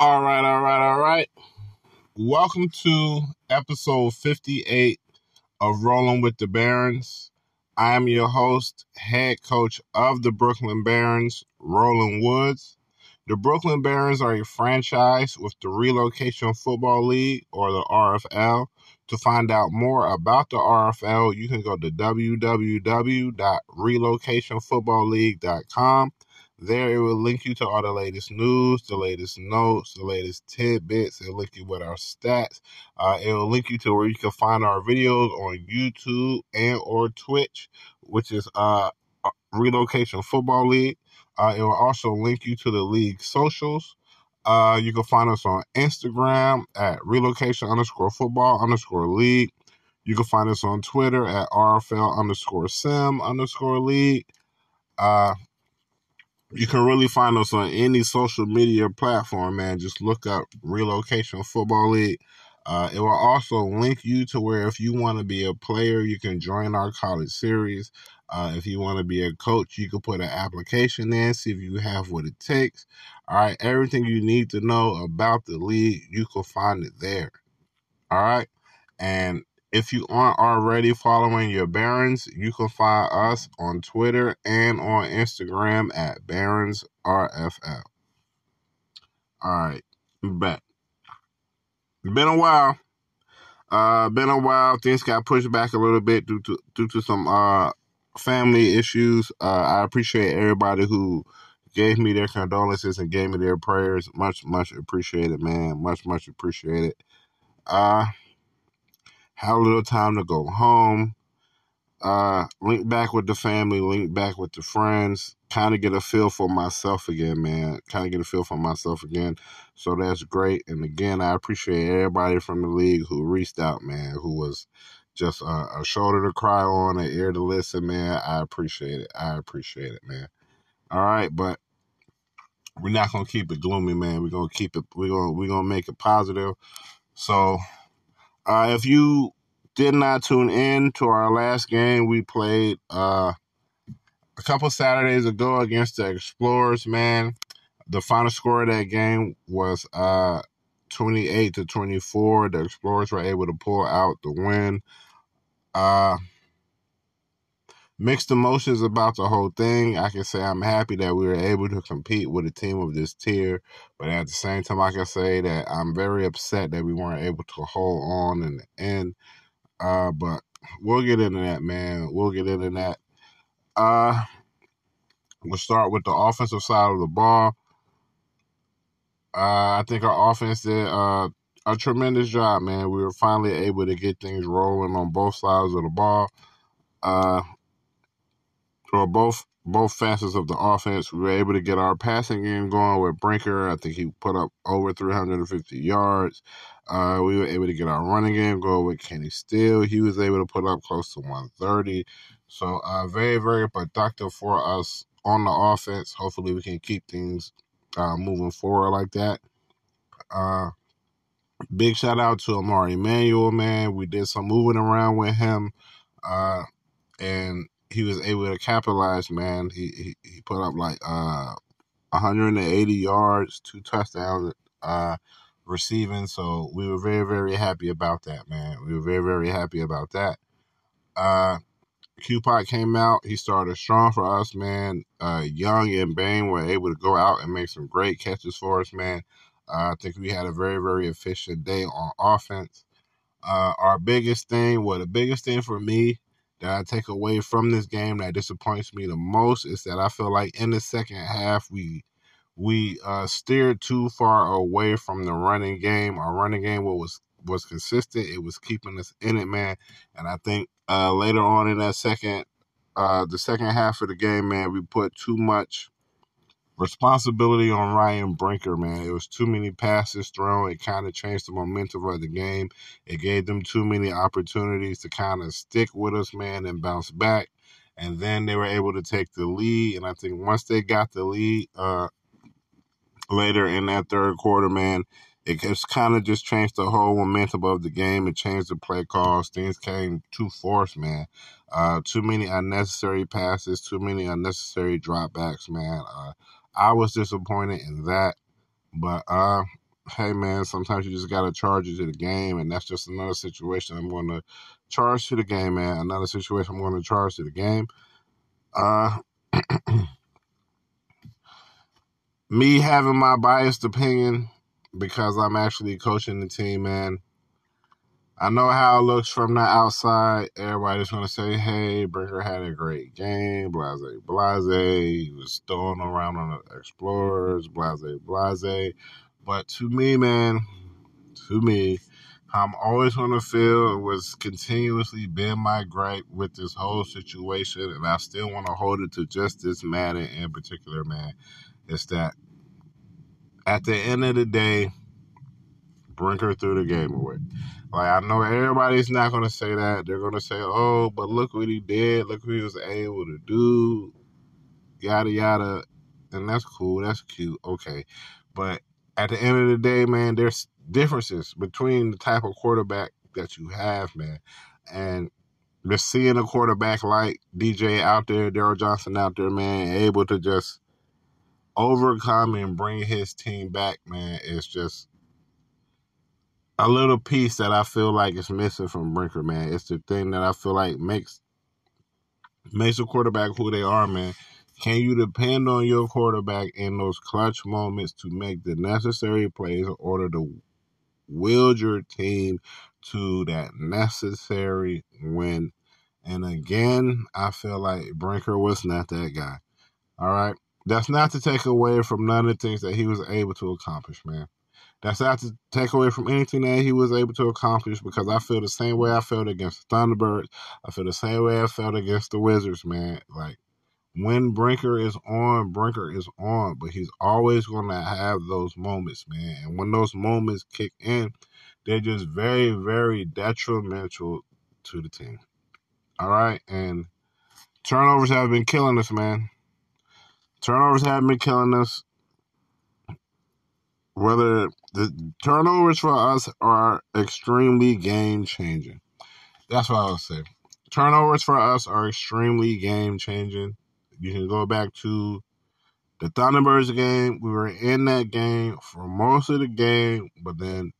All right, all right, all right. Welcome to episode 58 of Rolling with the Barons. I am your host, head coach of the Brooklyn Barons, Roland Woods. The Brooklyn Barons are a franchise with the Relocation Football League, or the RFL. To find out more about the RFL, you can go to www.relocationfootballleague.com. There, it will link you to all the latest news, the latest notes, the latest tidbits. It'll link you with our stats. Uh, it will link you to where you can find our videos on YouTube and or Twitch, which is uh, Relocation Football League. Uh, it will also link you to the league socials. Uh, you can find us on Instagram at relocation underscore football underscore league. You can find us on Twitter at RFL underscore sim underscore league. Uh, you can really find us on any social media platform, man. Just look up Relocation Football League. Uh, it will also link you to where if you want to be a player, you can join our college series. Uh, if you want to be a coach, you can put an application in, see if you have what it takes. All right, everything you need to know about the league, you can find it there. All right, and if you aren't already following your Barons, you can find us on Twitter and on Instagram at Barons RFL. All right, back. Been a while. Uh, been a while. Things got pushed back a little bit due to due to some uh family issues. Uh, I appreciate everybody who gave me their condolences and gave me their prayers. Much, much appreciated, man. Much, much appreciated. Uh, had a little time to go home, uh, link back with the family, link back with the friends, kind of get a feel for myself again, man. Kind of get a feel for myself again. So that's great. And again, I appreciate everybody from the league who reached out, man, who was just a, a shoulder to cry on, an ear to listen, man. I appreciate it. I appreciate it, man. All right, but we're not gonna keep it gloomy, man. We're gonna keep it. We're gonna we're gonna make it positive. So uh, if you did not tune in to our last game, we played uh, a couple Saturdays ago against the Explorers. Man, the final score of that game was uh, 28 to 24. The Explorers were able to pull out the win. Uh, mixed emotions about the whole thing. I can say I'm happy that we were able to compete with a team of this tier, but at the same time, I can say that I'm very upset that we weren't able to hold on in the end. Uh, but we'll get into that, man. We'll get into that. Uh, we'll start with the offensive side of the ball. Uh, I think our offense did uh, a tremendous job, man. We were finally able to get things rolling on both sides of the ball. Uh, or both both facets of the offense. We were able to get our passing game going with Brinker. I think he put up over 350 yards. Uh, we were able to get our running game going with Kenny Steele. He was able to put up close to 130. So uh, very, very productive for us on the offense. Hopefully we can keep things uh, moving forward like that. Uh, big shout out to Amari Emanuel, man. We did some moving around with him. Uh, and he was able to capitalize, man. He he, he put up like uh 180 yards, two touchdowns uh receiving. So we were very, very happy about that, man. We were very, very happy about that. Uh Q-Pot came out. He started strong for us, man. Uh, Young and Bain were able to go out and make some great catches for us, man. Uh, I think we had a very, very efficient day on offense. Uh, our biggest thing, well, the biggest thing for me that I take away from this game that disappoints me the most is that I feel like in the second half we we uh, steered too far away from the running game. Our running game was was consistent. It was keeping us in it, man. And I think uh, later on in that second, uh, the second half of the game, man, we put too much responsibility on Ryan Brinker, man. It was too many passes thrown. It kind of changed the momentum of the game. It gave them too many opportunities to kind of stick with us, man, and bounce back. And then they were able to take the lead. And I think once they got the lead uh, later in that third quarter, man, it just kind of just changed the whole momentum of the game. It changed the play calls. Things came too forced, man. Uh, too many unnecessary passes, too many unnecessary dropbacks, man. Uh, I was disappointed in that. But uh hey man, sometimes you just gotta charge it to the game, and that's just another situation I'm going to charge to the game, man. Another situation I'm going to charge to the game. Uh, me having my biased opinion because I'm actually coaching the team, man. I know how it looks from the outside. Everybody's going to say, hey, Brinker had a great game, blase, blase. He was throwing around on the Explorers, blase, blase. But to me, man, to me, I'm always going to feel it was continuously been my gripe with this whole situation, and I still want to hold it to just this matter in particular, man. Is that at the end of the day, Brinker threw the game away. Like I know everybody's not gonna say that. They're gonna say, "Oh, but look what he did. Look what he was able to do." Yada yada, and that's cool. That's cute. Okay, but at the end of the day, man, there's differences between the type of quarterback that you have, man, and just seeing a quarterback like DJ out there, Daryl Johnson out there, man, able to just overcome and bring his team back, man, is just a little piece that I feel like is missing from Brinker, man. It's the thing that I feel like makes makes a quarterback who they are, man. Can you depend on your quarterback in those clutch moments to make the necessary plays in order to wield your team to that necessary win? And again, I feel like Brinker was not that guy. All right. That's not to take away from none of the things that he was able to accomplish, man. That's not to take away from anything that he was able to accomplish because I feel the same way I felt against the Thunderbirds. I feel the same way I felt against the Wizards, man. Like when Brinker is on, Brinker is on, but he's always going to have those moments, man. And when those moments kick in, they're just very, very detrimental to the team. All right. And turnovers have been killing us, man. Turnovers have been killing us whether the turnovers for us are extremely game changing. That's what I would say. Turnovers for us are extremely game changing. You can go back to the Thunderbirds game. We were in that game for most of the game, but then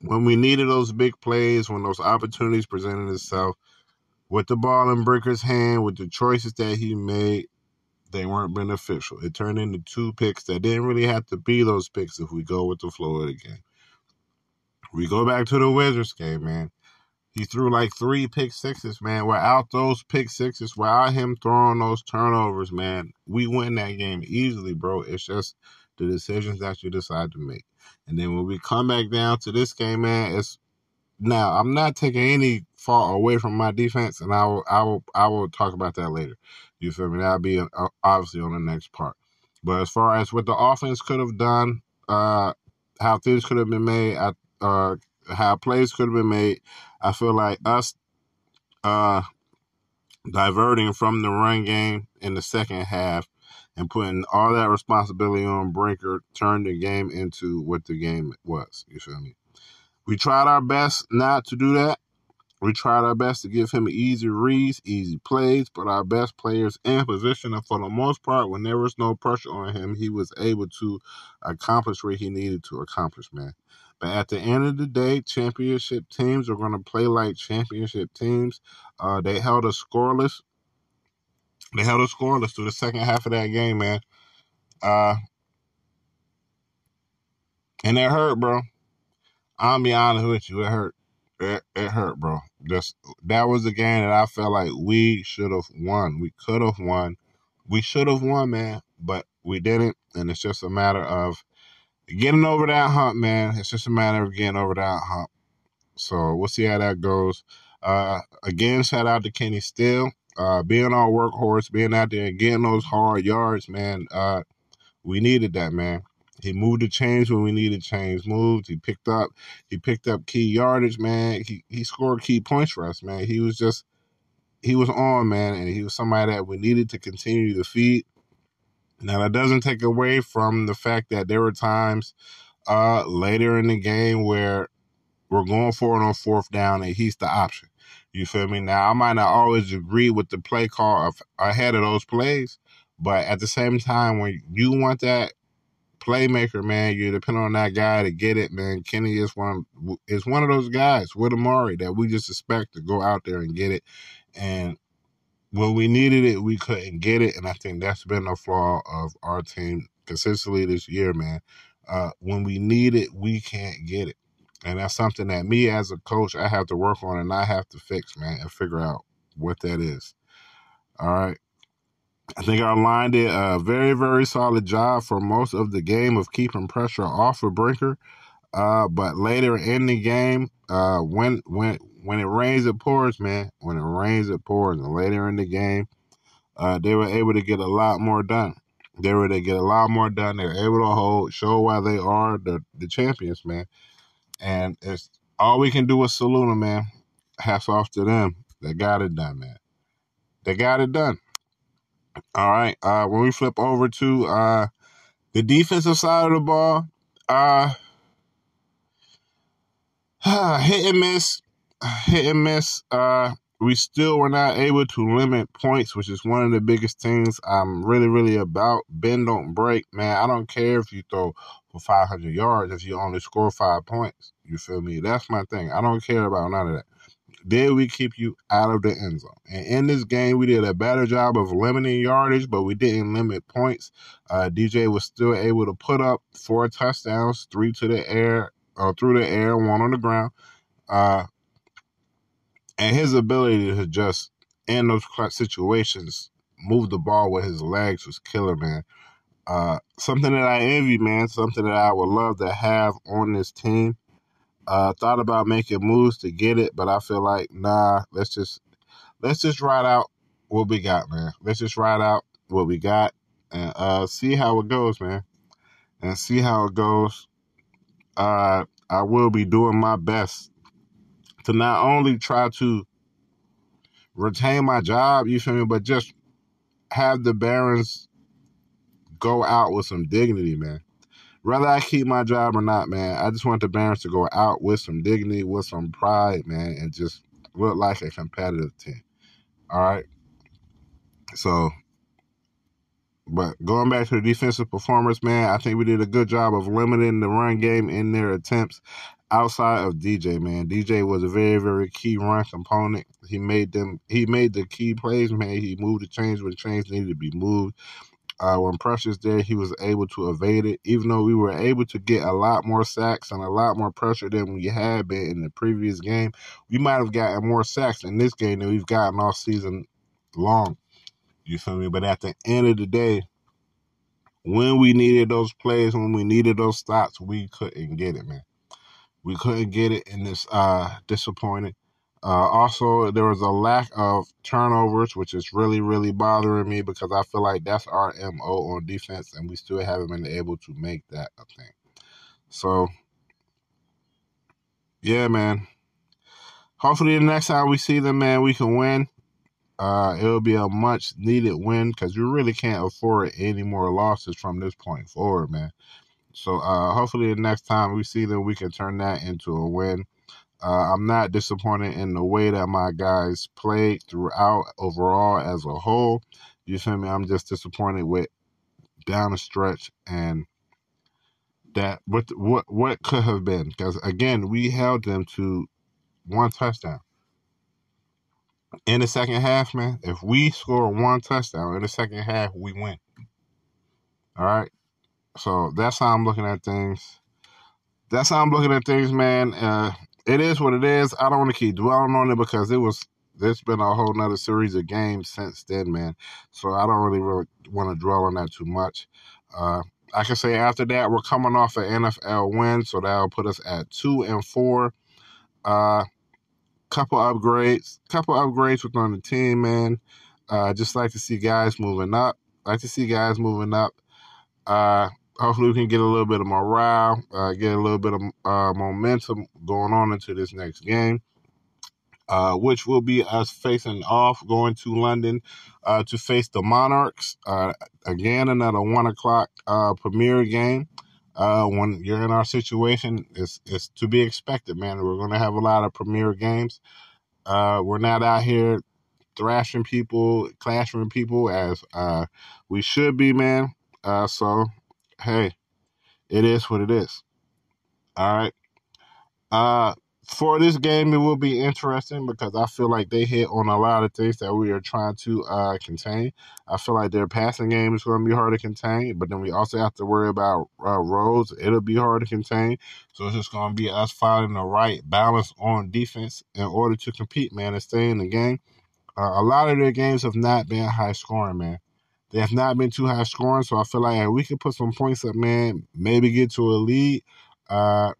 when we needed those big plays, when those opportunities presented itself, with the ball in Brinker's hand, with the choices that he made, they weren't beneficial. It turned into two picks that didn't really have to be those picks if we go with the Florida game. We go back to the Wizards game, man. He threw like three pick sixes, man. Without those pick sixes, without him throwing those turnovers, man, we win that game easily, bro. It's just the decisions that you decide to make. And then when we come back down to this game, man, it's now I'm not taking any fault away from my defense, and I will, I will, I will talk about that later. You feel me? That'll be uh, obviously on the next part. But as far as what the offense could have done, uh, how things could have been made, uh, how plays could have been made, I feel like us uh, diverting from the run game in the second half and putting all that responsibility on Brinker turned the game into what the game was. You feel me? We tried our best not to do that. We tried our best to give him easy reads, easy plays, but our best players in position. And for the most part, when there was no pressure on him, he was able to accomplish what he needed to accomplish, man. But at the end of the day, championship teams are going to play like championship teams. Uh, they held us scoreless. They held us scoreless through the second half of that game, man. Uh, and it hurt, bro. I'll be honest with you, it hurt it, it hurt, bro. Just that was a game that I felt like we should have won. We could have won. We should have won, man, but we didn't. And it's just a matter of getting over that hump, man. It's just a matter of getting over that hump. So we'll see how that goes. Uh, again, shout out to Kenny Steele. Uh, being our workhorse, being out there and getting those hard yards, man. Uh, we needed that, man. He moved the chains when we needed chains moved. He picked up he picked up key yardage, man. He he scored key points for us, man. He was just he was on, man, and he was somebody that we needed to continue to feed. Now that doesn't take away from the fact that there were times uh later in the game where we're going for it on fourth down and he's the option. You feel me? Now I might not always agree with the play call of ahead of those plays, but at the same time when you want that playmaker, man. You depend on that guy to get it, man. Kenny is one is one of those guys with Amari that we just expect to go out there and get it. And when we needed it, we couldn't get it, and I think that's been a flaw of our team consistently this year, man. Uh, when we need it, we can't get it, and that's something that me as a coach I have to work on and I have to fix, man, and figure out what that is. All right. I think our line did a very, very solid job for most of the game of keeping pressure off of Brinker. Uh, but later in the game, uh, when when when it rains, it pours, man. When it rains, it pours. And later in the game, uh, they were able to get a lot more done. They were able to get a lot more done. They were able to hold, show why they are the the champions, man. And it's all we can do is salute them, man. Hats off to them. They got it done, man. They got it done. All right. Uh, when we flip over to uh, the defensive side of the ball, uh, hit and miss, hit and miss. Uh, we still were not able to limit points, which is one of the biggest things I'm really, really about. Bend don't break, man. I don't care if you throw for 500 yards if you only score five points. You feel me? That's my thing. I don't care about none of that did we keep you out of the end zone? And in this game, we did a better job of limiting yardage, but we didn't limit points. Uh, DJ was still able to put up four touchdowns, three to the air, or through the air, one on the ground. Uh, and his ability to just in those situations move the ball with his legs was killer, man. Uh, something that I envy, man. Something that I would love to have on this team. Uh, thought about making moves to get it, but I feel like nah. Let's just let's just ride out what we got, man. Let's just ride out what we got and uh, see how it goes, man. And see how it goes. Uh, I will be doing my best to not only try to retain my job, you feel me, but just have the Barons go out with some dignity, man whether I keep my job or not, man, I just want the Barons to go out with some dignity, with some pride, man, and just look like a competitive team. All right. So, but going back to the defensive performance, man, I think we did a good job of limiting the run game in their attempts outside of DJ, man. DJ was a very, very key run component. He made them he made the key plays, man. He moved the chains when the chains needed to be moved. Uh, when Precious there, he was able to evade it, even though we were able to get a lot more sacks and a lot more pressure than we had been in the previous game. We might have gotten more sacks in this game than we've gotten all season long. You feel me? But at the end of the day, when we needed those plays, when we needed those stops, we couldn't get it, man. We couldn't get it, and it's uh, disappointing. Uh, also, there was a lack of turnovers, which is really, really bothering me because I feel like that's our MO on defense, and we still haven't been able to make that a thing. So, yeah, man. Hopefully, the next time we see them, man, we can win. Uh, it'll be a much needed win because we really can't afford any more losses from this point forward, man. So, uh, hopefully, the next time we see them, we can turn that into a win. Uh, I'm not disappointed in the way that my guys played throughout overall as a whole. You feel me? I'm just disappointed with down the stretch and that what what what could have been because again we held them to one touchdown in the second half, man. If we score one touchdown in the second half, we win. All right. So that's how I'm looking at things. That's how I'm looking at things, man. Uh, it is what it is. I don't want to keep dwelling on it because it was there's been a whole nother series of games since then, man. So I don't really, really want to dwell on that too much. Uh, I can say after that, we're coming off an NFL win, so that'll put us at two and four. Uh, couple upgrades, couple upgrades within the team, man. Uh, just like to see guys moving up. Like to see guys moving up. Uh, hopefully we can get a little bit of morale, uh, get a little bit of uh, momentum going on into this next game, uh, which will be us facing off, going to London uh, to face the Monarchs. Uh, again, another one o'clock uh, premier game. when you're in our situation, it's, it's to be expected, man. We're going to have a lot of premier games. we're not out here thrashing people, clashing people as we should be, man. so hey, it is what it is. All right. Uh, for this game, it will be interesting because I feel like they hit on a lot of things that we are trying to uh, contain. I feel like their passing game is going to be hard to contain, but then we also have to worry about uh, Rhodes. It'll be hard to contain. So it's just going to be us finding the right balance on defense in order to compete, man, and stay in the game. Uh, a lot of their games have not been high scoring, man. They have not been too high scoring, so I feel like we could put some points up, man, maybe get to a lead, uh,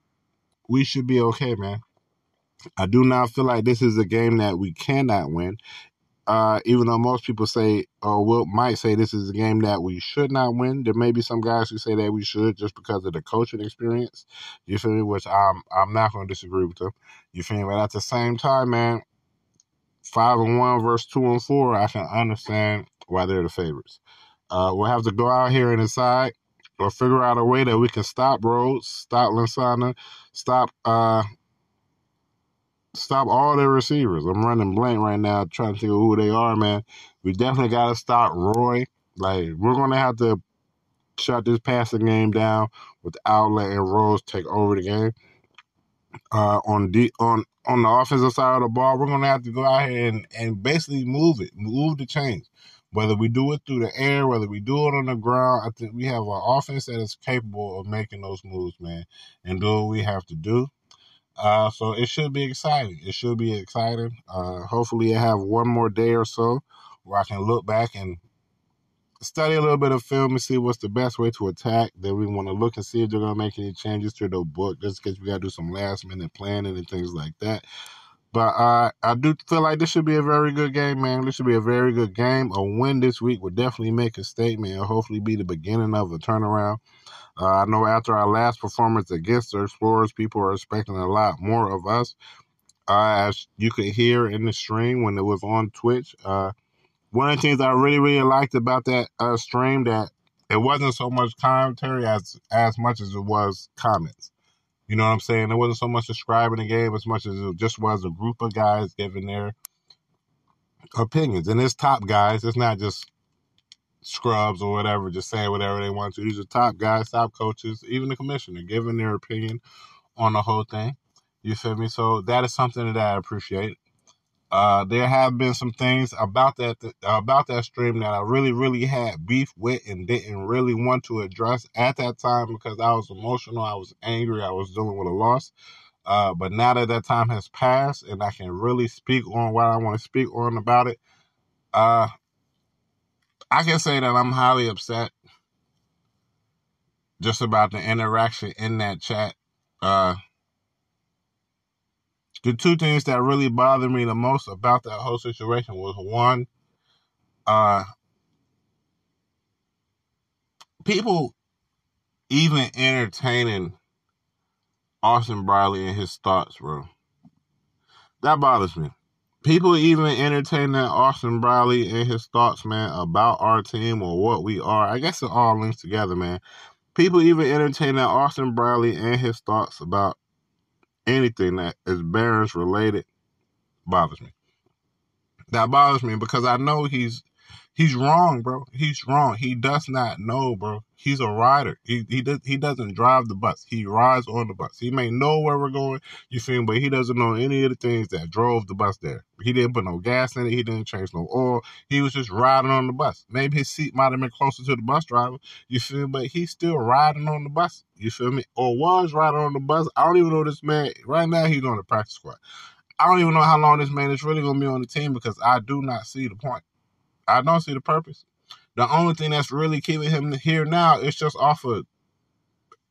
we should be okay, man. I do not feel like this is a game that we cannot win. Uh, even though most people say, or will might say, this is a game that we should not win. There may be some guys who say that we should just because of the coaching experience. You feel me? Which I'm I'm not to disagree with them. You feel me? But at the same time, man, five and one versus two and four, I can understand why they're the favorites. Uh, we'll have to go out here and decide or figure out a way that we can stop Rhodes, stop Linsana, stop uh, stop all their receivers. I'm running blank right now, trying to think of who they are, man. We definitely got to stop Roy. Like we're gonna have to shut this passing game down without letting Rhodes take over the game. Uh, on the on on the offensive side of the ball, we're gonna have to go out here and, and basically move it, move the chains. Whether we do it through the air, whether we do it on the ground, I think we have an offense that is capable of making those moves, man, and do what we have to do. Uh, so it should be exciting. It should be exciting. Uh, hopefully, I have one more day or so where I can look back and study a little bit of film and see what's the best way to attack. Then we want to look and see if they're going to make any changes to the book, just because we got to do some last minute planning and things like that. But uh, I do feel like this should be a very good game, man. This should be a very good game. A win this week would definitely make a statement and hopefully be the beginning of a turnaround. Uh, I know after our last performance against the Explorers, people are expecting a lot more of us. Uh, as you could hear in the stream when it was on Twitch, uh, one of the things I really, really liked about that uh, stream that it wasn't so much commentary as as much as it was comments. You know what I'm saying? It wasn't so much describing the game as much as it just was a group of guys giving their opinions. And it's top guys. It's not just scrubs or whatever, just saying whatever they want to. These are top guys, top coaches, even the commissioner giving their opinion on the whole thing. You feel me? So that is something that I appreciate. Uh, there have been some things about that about that stream that I really, really had beef with and didn't really want to address at that time because I was emotional, I was angry, I was dealing with a loss. Uh, but now that that time has passed and I can really speak on what I want to speak on about it, uh, I can say that I'm highly upset just about the interaction in that chat. Uh, the two things that really bothered me the most about that whole situation was one, uh, people even entertaining Austin Briley and his thoughts, bro. That bothers me. People even entertaining Austin Briley and his thoughts, man, about our team or what we are. I guess it all links together, man. People even entertaining Austin Briley and his thoughts about anything that is Barons related bothers me. That bothers me because I know he's he's wrong, bro. He's wrong. He does not know, bro. He's a rider. He he does he doesn't drive the bus. He rides on the bus. He may know where we're going, you feel me, but he doesn't know any of the things that drove the bus there. He didn't put no gas in it. He didn't change no oil. He was just riding on the bus. Maybe his seat might have been closer to the bus driver. You feel me? But he's still riding on the bus. You feel me? Or was riding on the bus. I don't even know this man. Right now, he's on the practice squad. I don't even know how long this man is really going to be on the team because I do not see the point. I don't see the purpose. The only thing that's really keeping him here now is just off of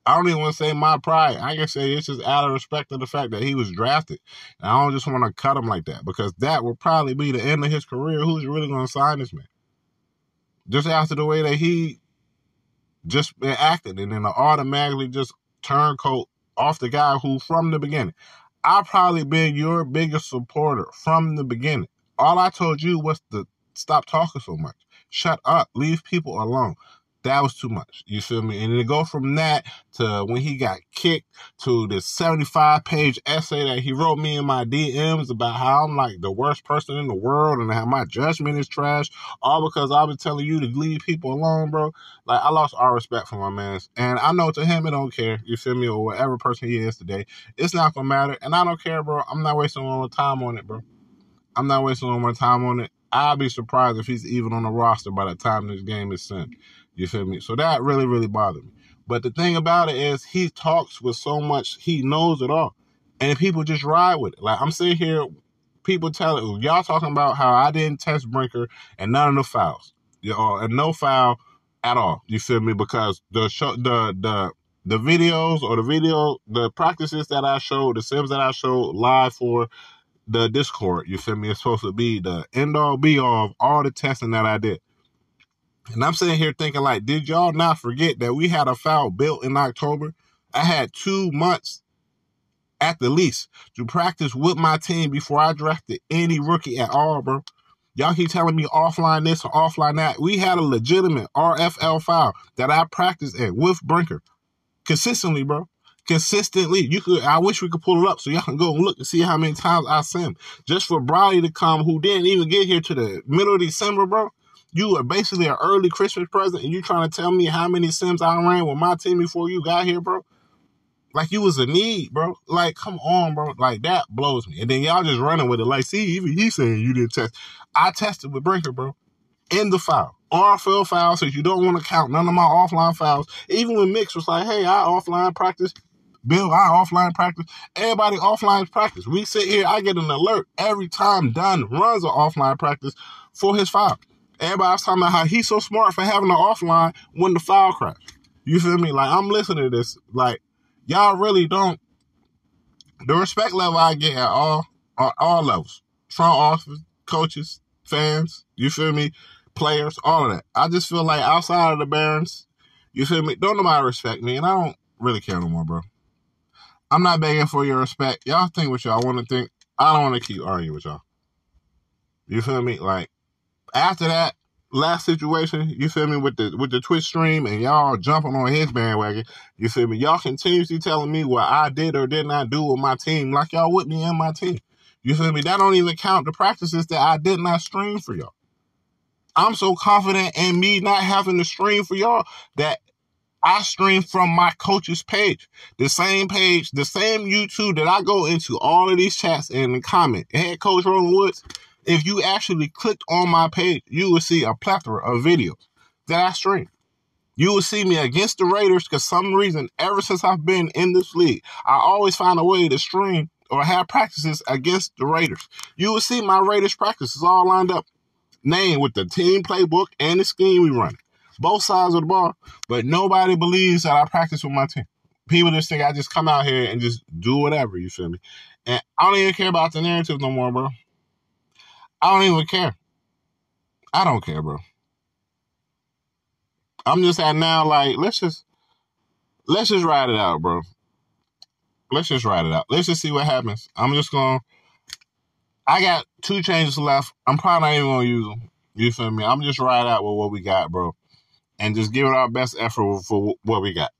I don't even want to say my pride. I can say it's just out of respect to the fact that he was drafted. And I don't just want to cut him like that because that will probably be the end of his career. Who's really going to sign this man? Just after the way that he just acting and then automatically just turncoat off the guy who from the beginning. I've probably been your biggest supporter from the beginning. All I told you was to stop talking so much. Shut up. Leave people alone. that was too much. You feel me? And to go from that to when he got kicked to this 75 page essay that he wrote me in my DMs about how I'm like the worst person in the world and how my judgment is trash, all because I've been telling you to leave people alone, bro. Like I lost all respect for my man. And I know to him it don't care, you feel me, or whatever person he is today. It's not gonna matter. And I don't care, bro. I'm not wasting all the time on it, bro. I'm not wasting all my time on it. I'll be surprised if he's even on the roster by the time this game is sent. You feel me? So that really, really bothered me. But the thing about it is, he talks with so much, he knows it all. And people just ride with it. Like, I'm sitting here, people tell it, y'all talking about how I didn't test Brinker and none of the fouls. You know, and no foul at all. You feel me? Because the show, the, the, the videos or the video, the practices that I showed, the sims that I showed live for the Discord, you feel me? It's supposed to be the end all be all of all the testing that I did. And I'm sitting here thinking, like, did y'all not forget that we had a foul built in October? I had two months at the least to practice with my team before I drafted any rookie at all, bro. Y'all keep telling me offline this or offline that. We had a legitimate RFL foul that I practiced at with Brinker consistently, bro. Consistently. You could I wish we could pull it up so y'all can go and look and see how many times I sent just for Briley to come who didn't even get here to the middle of December, bro. You are basically an early Christmas present, and you trying to tell me how many Sims I ran with my team before you got here, bro? Like you was a need, bro. Like, come on, bro. Like that blows me. And then y'all just running with it. Like, see, even he saying you didn't test. I tested with Brinker, bro. In the file. RFL file so you don't want to count none of my offline files. Even when Mix was like, hey, I offline practice. Bill, I offline practice. Everybody offline practice. We sit here, I get an alert every time Dunn runs an offline practice for his file. Everybody's talking about how he's so smart for having an offline when the file crash. You feel me? Like I'm listening to this. Like y'all really don't. The respect level I get at all, at all levels, front office, coaches, fans. You feel me? Players, all of that. I just feel like outside of the Barons, you feel me? Don't nobody respect me, and I don't really care no more, bro. I'm not begging for your respect. Y'all think what y'all want to think. I don't want to keep arguing with y'all. You feel me? Like after that last situation, you feel me, with the with the Twitch stream and y'all jumping on his bandwagon, you feel me? Y'all continuously telling me what I did or did not do with my team, like y'all with me and my team. You feel me? That don't even count the practices that I did not stream for y'all. I'm so confident in me not having to stream for y'all that I stream from my coach's page. The same page, the same YouTube that I go into all of these chats and comment. Head coach Roland Woods, if you actually clicked on my page, you will see a plethora of videos that I stream. You will see me against the Raiders because some reason, ever since I've been in this league, I always find a way to stream or have practices against the Raiders. You will see my Raiders practices all lined up, named with the team playbook and the scheme we run. Both sides of the ball, but nobody believes that I practice with my team. People just think I just come out here and just do whatever, you feel me? And I don't even care about the narrative no more, bro. I don't even care. I don't care, bro. I'm just at now like let's just let's just ride it out, bro. Let's just ride it out. Let's just see what happens. I'm just gonna I got two changes left. I'm probably not even gonna use them. You feel me? I'm just ride out with what we got, bro. And just give it our best effort for what we got.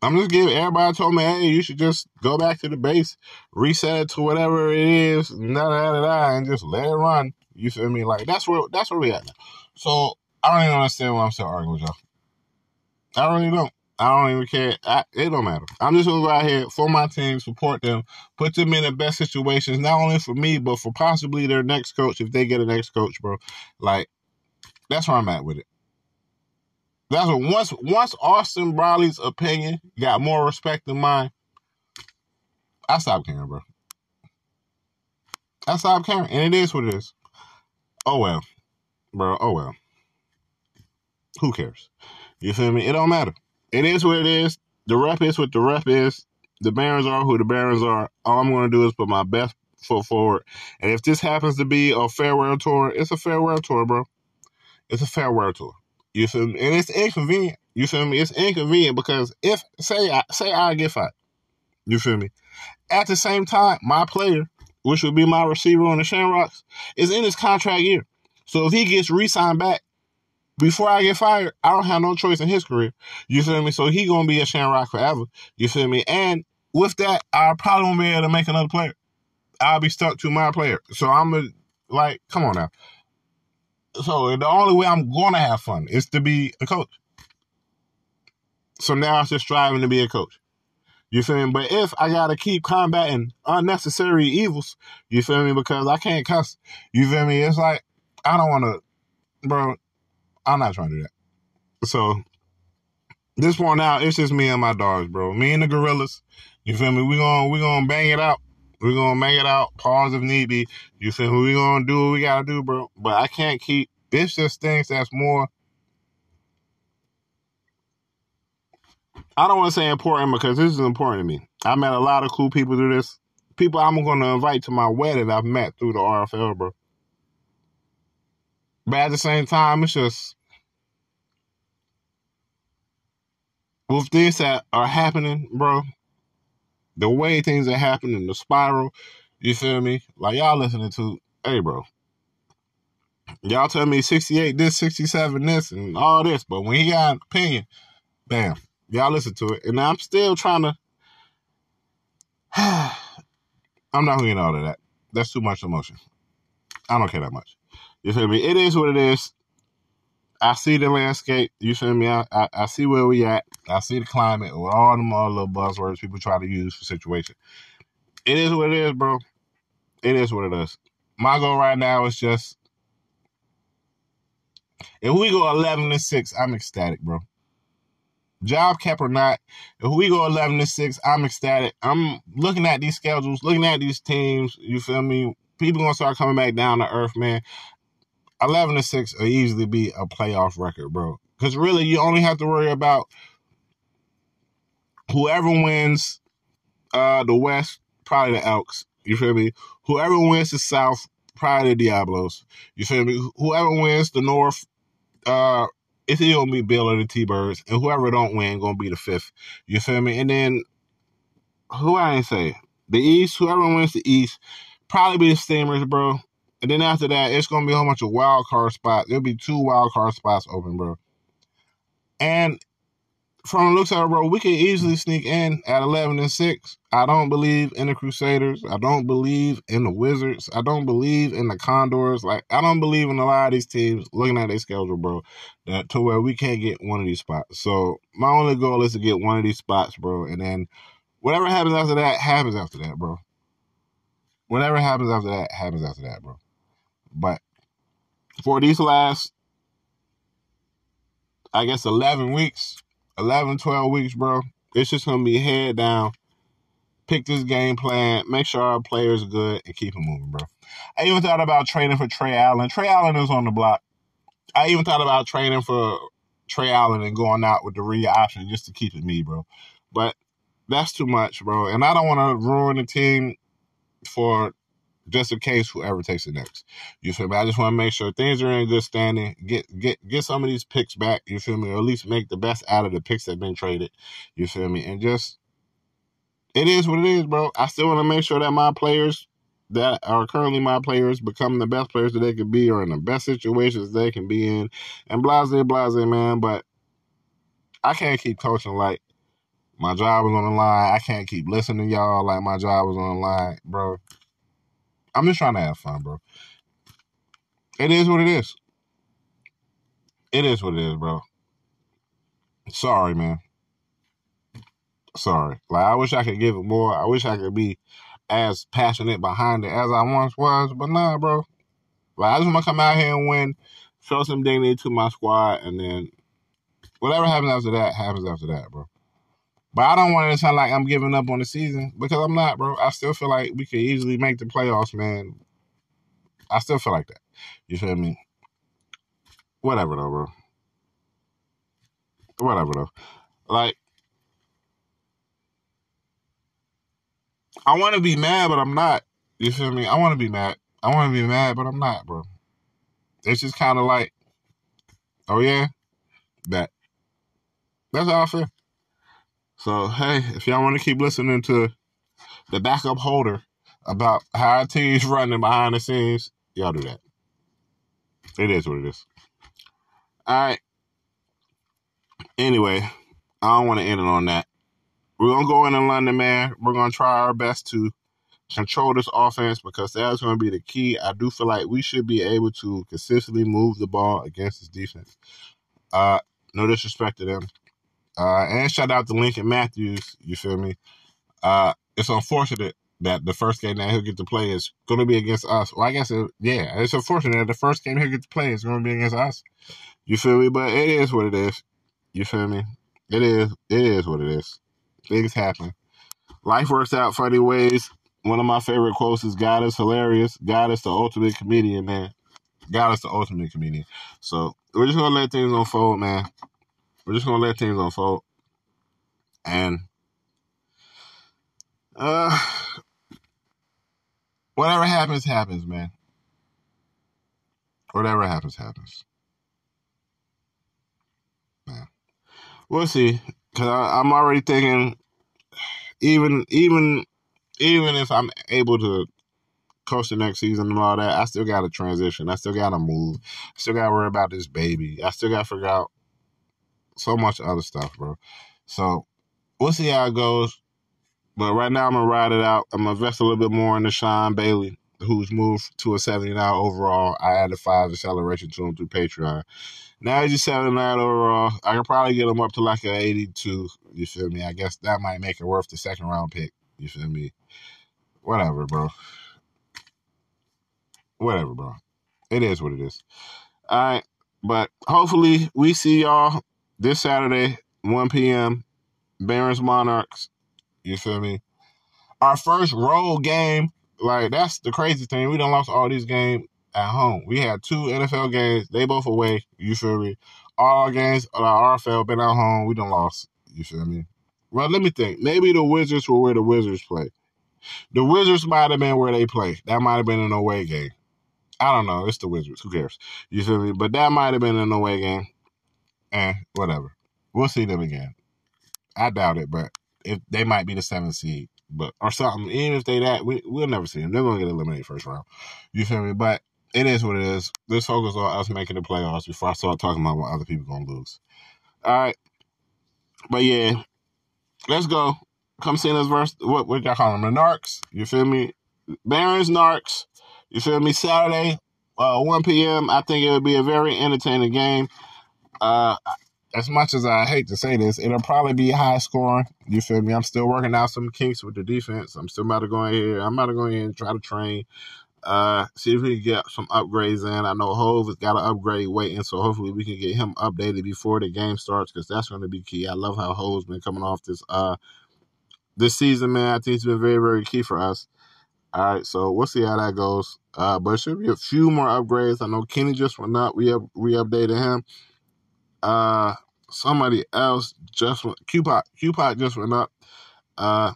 I'm just giving everybody told me, hey, you should just go back to the base, reset it to whatever it is, and just let it run. You feel me? Like that's where that's where we at now. So I don't even understand why I'm still arguing with y'all. I really don't. I don't even care. I, it don't matter. I'm just gonna go out here for my team, support them, put them in the best situations, not only for me, but for possibly their next coach if they get a next coach, bro. Like that's where I'm at with it. That's what once once Austin Briley's opinion got more respect than mine, I stopped caring, bro. I stopped caring, and it is what it is. Oh well, bro. Oh well. Who cares? You feel me? It don't matter. It is what it is. The rep is what the rep is. The Barons are who the Barons are. All I'm going to do is put my best foot forward. And if this happens to be a farewell tour, it's a farewell tour, bro. It's a farewell tour. You feel me? And it's inconvenient. You feel me? It's inconvenient because if say I say I get fired, you feel me? At the same time, my player, which would be my receiver on the Shamrocks, is in his contract year. So if he gets re-signed back, before I get fired, I don't have no choice in his career. You feel me? So he gonna be a Shamrock forever. You feel me? And with that, I probably won't be able to make another player. I'll be stuck to my player. So I'm a, like, come on now. So the only way I'm gonna have fun is to be a coach. So now I'm just striving to be a coach. You feel me? But if I gotta keep combating unnecessary evils, you feel me? Because I can't cuss. You feel me? It's like I don't wanna bro, I'm not trying to do that. So this point out, it's just me and my dogs, bro. Me and the gorillas. You feel me? We gonna we gonna bang it out. We gonna make it out. Pause if need be. You me? We gonna do what we gotta do, bro. But I can't keep. It's just things that's more. I don't want to say important because this is important to me. I met a lot of cool people through this. People I'm to invite to my wedding I've met through the RFL, bro. But at the same time, it's just with things that are happening, bro, the way things are happening, the spiral, you feel me? Like y'all listening to, hey, bro, y'all tell me 68 this, 67 this, and all this, but when he got an opinion, bam, y'all listen to it. And I'm still trying to, I'm not going to get all of that. That's too much emotion. I don't care that much. You feel me? It is what it is. I see the landscape. You feel me? I, I, I, see where we at. I see the climate with all them all little buzzwords people try to use for situation. It is what it is, bro. It is what it is. My goal right now is just if we go eleven to six, I'm ecstatic, bro. Job cap or not, if we go eleven to six, I'm ecstatic. I'm looking at these schedules, looking at these teams. You feel me? People gonna start coming back down to earth, man. 11 to 6 will easily be a playoff record, bro. Because really, you only have to worry about whoever wins uh, the West, probably the Elks. You feel me? Whoever wins the South, probably the Diablos. You feel me? Whoever wins the North, uh, it's either gonna be Bill or the T Birds, and whoever don't win gonna be the fifth. You feel me? And then who I ain't say the East, whoever wins the East, probably be the Steamers, bro. And then after that, it's gonna be a whole bunch of wild card spots. There'll be two wild card spots open, bro. And from the looks of it, bro, we could easily sneak in at eleven and six. I don't believe in the Crusaders. I don't believe in the Wizards. I don't believe in the Condors. Like I don't believe in a lot of these teams. Looking at their schedule, bro, that to where we can't get one of these spots. So my only goal is to get one of these spots, bro, and then whatever happens after that happens after that, bro. Whatever happens after that happens after that, bro. But for these last, I guess, 11 weeks, 11, 12 weeks, bro, it's just going to be head down. Pick this game plan, make sure our players are good, and keep it moving, bro. I even thought about training for Trey Allen. Trey Allen is on the block. I even thought about training for Trey Allen and going out with the re option just to keep it me, bro. But that's too much, bro. And I don't want to ruin the team for just in case whoever takes it next. You feel me? I just want to make sure things are in good standing. Get get get some of these picks back. You feel me? Or at least make the best out of the picks that been traded. You feel me? And just it is what it is, bro. I still want to make sure that my players that are currently my players become the best players that they could be or in the best situations they can be in. And blase, blase, man. But I can't keep coaching like my job was on the line. I can't keep listening to y'all like my job was on the line, bro. I'm just trying to have fun, bro. It is what it is. It is what it is, bro. Sorry, man. Sorry. Like I wish I could give it more. I wish I could be as passionate behind it as I once was, but nah, bro. Like I just want to come out here and win, show some dignity to my squad, and then whatever happens after that happens after that, bro. But I don't want it to sound like I'm giving up on the season because I'm not, bro. I still feel like we could easily make the playoffs, man. I still feel like that. You feel me? Whatever though, bro. Whatever though. Like I want to be mad, but I'm not. You feel me? I want to be mad. I want to be mad, but I'm not, bro. It's just kind of like, oh yeah, that. That's how I feel. So hey, if y'all want to keep listening to the backup holder about how team's running behind the scenes, y'all do that. It is what it is. All right. Anyway, I don't want to end it on that. We're gonna go in in London, man. We're gonna try our best to control this offense because that's to be the key. I do feel like we should be able to consistently move the ball against this defense. Uh, no disrespect to them. Uh, and shout out to Lincoln Matthews. You feel me? Uh, it's unfortunate that the first game that he'll get to play is going to be against us. Well, I guess, it, yeah, it's unfortunate that the first game he'll get to play is going to be against us. You feel me? But it is what it is. You feel me? It is. It is what it is. Things happen. Life works out funny ways. One of my favorite quotes is God is hilarious. God is the ultimate comedian, man. God is the ultimate comedian. So we're just gonna let things unfold, man. We're just gonna let things unfold. And uh whatever happens, happens, man. Whatever happens, happens. Man. We'll see. Cause I, I'm already thinking even even even if I'm able to coach the next season and all that, I still got to transition. I still got to move. I still got to worry about this baby. I still got to figure out so much other stuff, bro. So we'll see how it goes. But right now, I'm gonna ride it out. I'm gonna invest a little bit more in the Sean Bailey, who's moved to a 79 overall. I added five acceleration to him through Patreon. Now he's just 79 overall. I can probably get him up to like an 82. You feel me? I guess that might make it worth the second round pick. You feel me? Whatever, bro. Whatever, bro. It is what it is. All right. But hopefully we see y'all this Saturday, 1 p.m. Barons Monarchs. You feel me? Our first road game. Like, that's the crazy thing. We done lost all these games at home. We had two NFL games. They both away. You feel me? All our games, our RFL been at home. We done lost. You feel me? Well, let me think. Maybe the Wizards were where the Wizards play. The Wizards might have been where they play. That might have been an away game. I don't know. It's the Wizards. Who cares? You feel me? But that might have been an away game. Eh, whatever. We'll see them again. I doubt it, but if they might be the seventh seed, but or something. Even if they that, we we'll never see them. They're gonna get eliminated first round. You feel me? But it is what it is. Let's focus on us making the playoffs before I start talking about what other people gonna lose. All right. But yeah, let's go. Come see us versus What what y'all call them? The Narcs. You feel me? Barons Narcs. You feel me? Saturday, uh, 1 p.m. I think it would be a very entertaining game. Uh, as much as I hate to say this, it'll probably be high scoring. You feel me? I'm still working out some kinks with the defense. I'm still about to go in here. I'm about to go in and try to train. Uh, see if we can get some upgrades in. I know Hove has got an upgrade waiting, so hopefully we can get him updated before the game starts because that's going to be key. I love how Hove's been coming off this uh this season, man. I think it's been very very key for us. All right, so we'll see how that goes. Uh, but should be a few more upgrades. I know Kenny just went up. We up, we updated him. Uh, somebody else just went. Qpot just went up. Uh,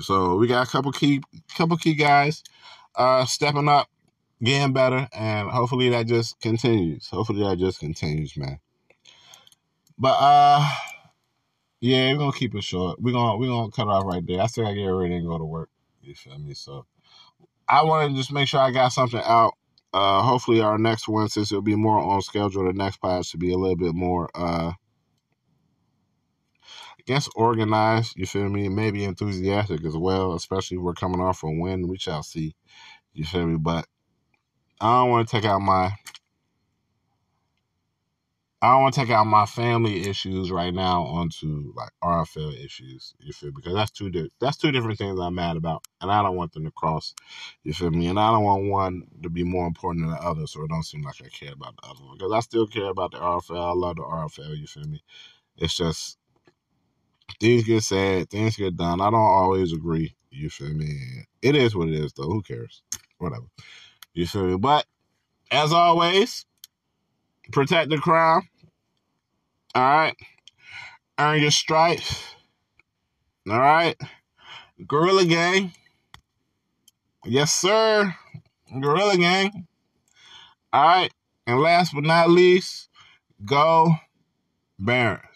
so we got a couple key couple key guys uh, stepping up, getting better, and hopefully that just continues. Hopefully that just continues, man. But uh, yeah, we're gonna keep it short. We're gonna we're gonna cut off right there. I still gotta get ready and go to work. You feel me? So I want to just make sure I got something out. Uh, hopefully our next one, since it'll be more on schedule, the next class should be a little bit more uh I guess organized, you feel me? Maybe enthusiastic as well, especially we're coming off a win. We shall see. You feel me? But I don't want to take out my I don't want to take out my family issues right now onto like RFL issues. You feel? Because that's two di- that's two different things I'm mad about, and I don't want them to cross. You feel me? And I don't want one to be more important than the other, so it don't seem like I care about the other one. Because I still care about the RFL. I love the RFL. You feel me? It's just things get said, things get done. I don't always agree. You feel me? It is what it is, though. Who cares? whatever. You feel me? But as always, protect the crown. All right. Earn your stripes. All right. Gorilla Gang. Yes, sir. Gorilla Gang. All right. And last but not least, go Barons.